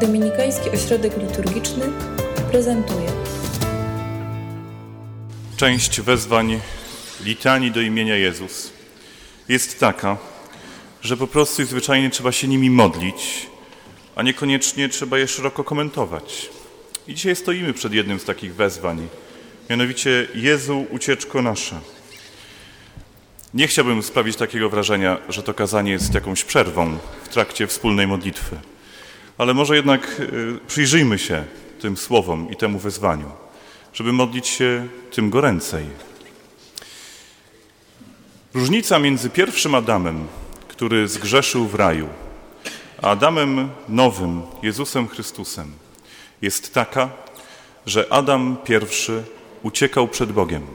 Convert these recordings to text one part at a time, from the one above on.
Dominikański Ośrodek Liturgiczny prezentuje Część wezwań litanii do imienia Jezus jest taka, że po prostu i zwyczajnie trzeba się nimi modlić, a niekoniecznie trzeba je szeroko komentować. I dzisiaj stoimy przed jednym z takich wezwań, mianowicie Jezu, ucieczko nasza. Nie chciałbym sprawić takiego wrażenia, że to kazanie jest jakąś przerwą w trakcie wspólnej modlitwy, ale może jednak y, przyjrzyjmy się tym słowom i temu wezwaniu, żeby modlić się tym goręcej. Różnica między pierwszym Adamem, który zgrzeszył w raju, a Adamem nowym, Jezusem Chrystusem, jest taka, że Adam pierwszy uciekał przed Bogiem,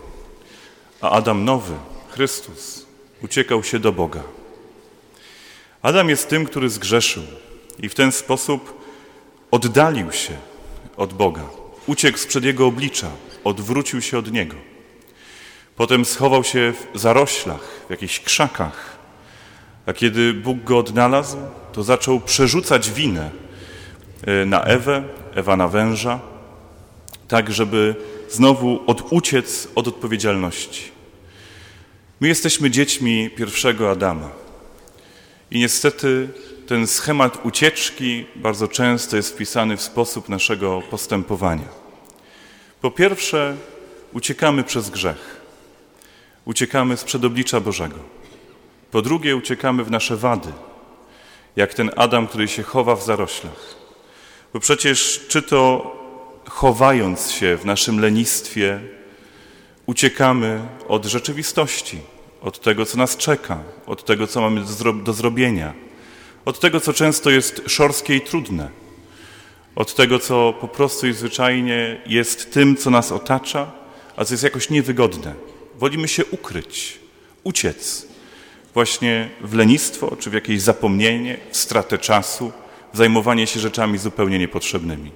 a Adam nowy, Chrystus, uciekał się do Boga. Adam jest tym, który zgrzeszył i w ten sposób oddalił się od Boga, uciekł sprzed Jego oblicza, odwrócił się od Niego. Potem schował się w zaroślach, w jakichś krzakach, a kiedy Bóg go odnalazł, to zaczął przerzucać winę e, na Ewę, Ewa na węża, tak żeby znowu oduciec od odpowiedzialności. My jesteśmy dziećmi pierwszego Adama. I niestety ten schemat ucieczki bardzo często jest wpisany w sposób naszego postępowania. Po pierwsze, uciekamy przez grzech. Uciekamy z przedoblicza Bożego. Po drugie, uciekamy w nasze wady, jak ten Adam, który się chowa w zaroślach. Bo przecież czy to chowając się w naszym lenistwie, uciekamy od rzeczywistości, od tego, co nas czeka, od tego, co mamy do, do zrobienia, od tego, co często jest szorskie i trudne, od tego, co po prostu i zwyczajnie jest tym, co nas otacza, a co jest jakoś niewygodne. Wolimy się ukryć, uciec właśnie w lenistwo, czy w jakieś zapomnienie, w stratę czasu, w zajmowanie się rzeczami zupełnie niepotrzebnymi.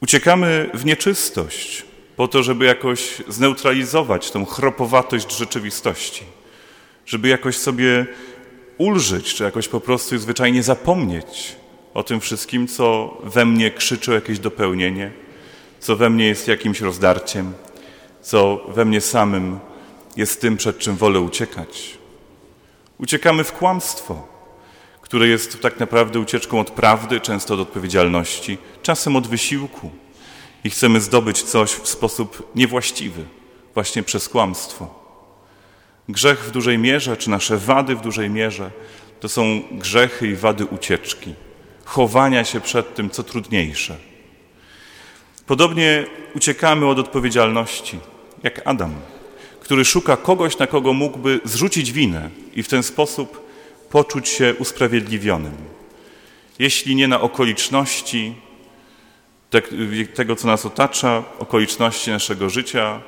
Uciekamy w nieczystość, po to, żeby jakoś zneutralizować tą chropowatość rzeczywistości, żeby jakoś sobie ulżyć, czy jakoś po prostu i zwyczajnie zapomnieć o tym wszystkim, co we mnie krzyczy jakieś dopełnienie, co we mnie jest jakimś rozdarciem, co we mnie samym jest tym, przed czym wolę uciekać. Uciekamy w kłamstwo, które jest tak naprawdę ucieczką od prawdy, często od odpowiedzialności, czasem od wysiłku i chcemy zdobyć coś w sposób niewłaściwy, właśnie przez kłamstwo. Grzech w dużej mierze, czy nasze wady w dużej mierze, to są grzechy i wady ucieczki, chowania się przed tym, co trudniejsze. Podobnie uciekamy od odpowiedzialności, jak Adam, który szuka kogoś, na kogo mógłby zrzucić winę i w ten sposób poczuć się usprawiedliwionym. Jeśli nie na okoliczności, tego, co nas otacza, okoliczności naszego życia,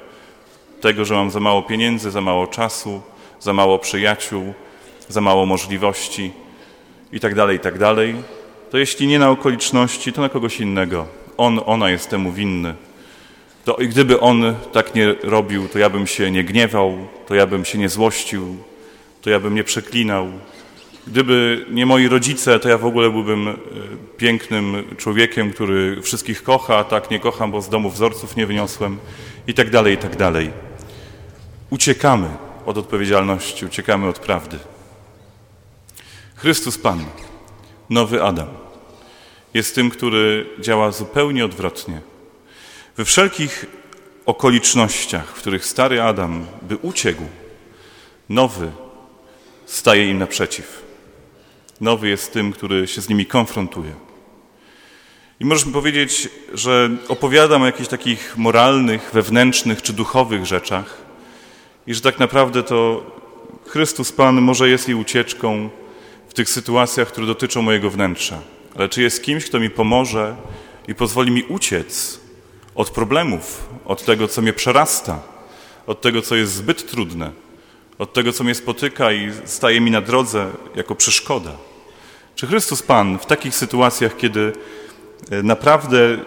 tego, że mam za mało pieniędzy, za mało czasu, za mało przyjaciół, za mało możliwości itd., tak itd., tak to jeśli nie na okoliczności, to na kogoś innego. On, ona jest temu winny. To i gdyby on tak nie robił, to ja bym się nie gniewał, to ja bym się nie złościł, to ja bym nie przeklinał, Gdyby nie moi rodzice, to ja w ogóle byłbym e, pięknym człowiekiem, który wszystkich kocha, a tak nie kocham, bo z domu wzorców nie wyniosłem i tak dalej, i tak dalej. Uciekamy od odpowiedzialności, uciekamy od prawdy. Chrystus Pan, nowy Adam, jest tym, który działa zupełnie odwrotnie. We wszelkich okolicznościach, w których stary Adam by uciekł, nowy staje im naprzeciw. Nowy jest tym, który się z nimi konfrontuje. I możesz powiedzieć, że opowiadam o jakichś takich moralnych, wewnętrznych czy duchowych rzeczach i że tak naprawdę to Chrystus Pan może jest jej ucieczką w tych sytuacjach, które dotyczą mojego wnętrza. Ale czy jest kimś, kto mi pomoże i pozwoli mi uciec od problemów, od tego, co mnie przerasta, od tego, co jest zbyt trudne, od tego, co mnie spotyka i staje mi na drodze jako przeszkoda? Czy Chrystus Pan w takich sytuacjach, kiedy e, naprawdę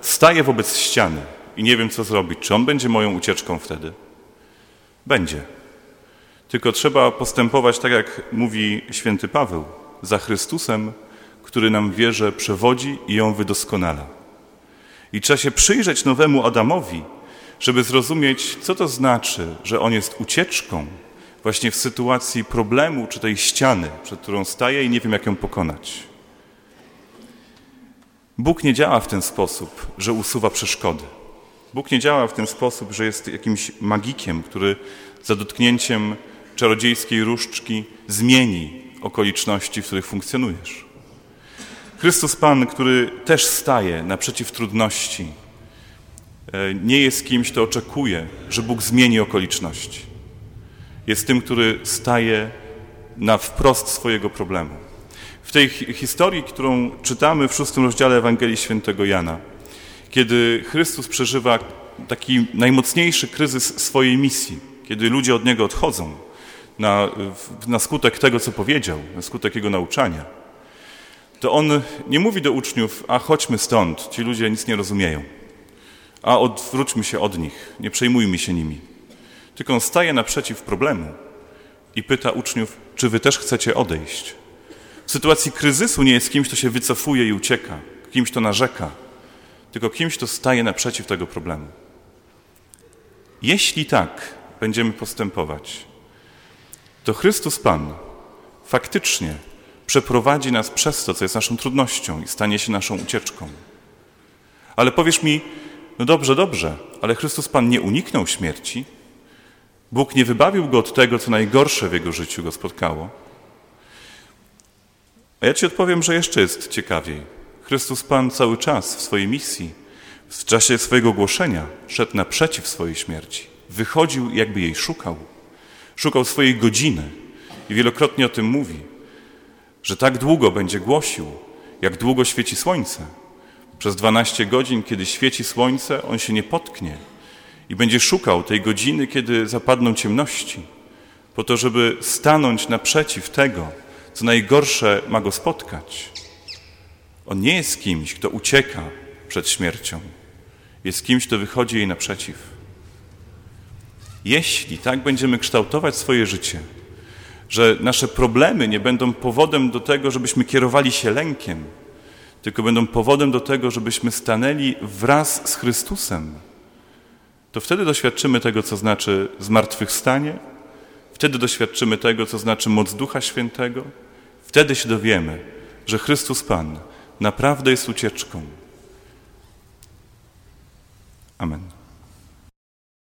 staje wobec ściany i nie wiem, co zrobić, czy On będzie moją ucieczką wtedy? Będzie. Tylko trzeba postępować tak, jak mówi święty Paweł, za Chrystusem, który nam wierze przewodzi i ją wydoskonala. I trzeba się przyjrzeć nowemu Adamowi, żeby zrozumieć, co to znaczy, że on jest ucieczką właśnie w sytuacji problemu czy tej ściany, przed którą staje i nie wiem, jak ją pokonać. Bóg nie działa w ten sposób, że usuwa przeszkody. Bóg nie działa w ten sposób, że jest jakimś magikiem, który za dotknięciem czarodziejskiej różdżki zmieni okoliczności, w których funkcjonujesz. Chrystus Pan, który też staje naprzeciw trudności, e, nie jest kimś, kto oczekuje, że Bóg zmieni okoliczności. Jest tym, który staje na wprost swojego problemu. W tej historii, którą czytamy w szóstym rozdziale Ewangelii Świętego Jana, kiedy Chrystus przeżywa taki najmocniejszy kryzys swojej misji, kiedy ludzie od Niego odchodzą na, na skutek tego, co powiedział, na skutek Jego nauczania, to On nie mówi do uczniów, a chodźmy stąd, ci ludzie nic nie rozumieją, a odwróćmy się od nich, nie przejmujmy się nimi. Tylko On staje naprzeciw problemu i pyta uczniów, czy wy też chcecie odejść. W sytuacji kryzysu nie jest kimś, kto się wycofuje i ucieka, kimś, kto narzeka, tylko kimś, kto staje naprzeciw tego problemu. Jeśli tak będziemy postępować, to Chrystus Pan faktycznie przeprowadzi nas przez to, co jest naszą trudnością i stanie się naszą ucieczką. Ale powiesz mi, no dobrze, dobrze, ale Chrystus Pan nie uniknął śmierci. Bóg nie wybawił go od tego, co najgorsze w jego życiu go spotkało. A ja ci odpowiem, że jeszcze jest ciekawiej. Chrystus Pan cały czas w swojej misji, w czasie swojego głoszenia szedł naprzeciw swojej śmierci. Wychodził, jakby jej szukał. Szukał swojej godziny i wielokrotnie o tym mówi, że tak długo będzie głosił, jak długo świeci słońce. Przez 12 godzin, kiedy świeci słońce, on się nie potknie i będzie szukał tej godziny, kiedy zapadną ciemności, po to, żeby stanąć naprzeciw tego, co najgorsze ma go spotkać. On nie jest kimś, kto ucieka przed śmiercią. Jest kimś, kto wychodzi jej naprzeciw. Jeśli tak będziemy kształtować swoje życie, że nasze problemy nie będą powodem do tego, żebyśmy kierowali się lękiem, tylko będą powodem do tego, żebyśmy stanęli wraz z Chrystusem, to wtedy doświadczymy tego, co znaczy zmartwychwstanie, wtedy doświadczymy tego, co znaczy moc Ducha Świętego, wtedy się dowiemy, że Chrystus Pan naprawdę jest ucieczką. Amen.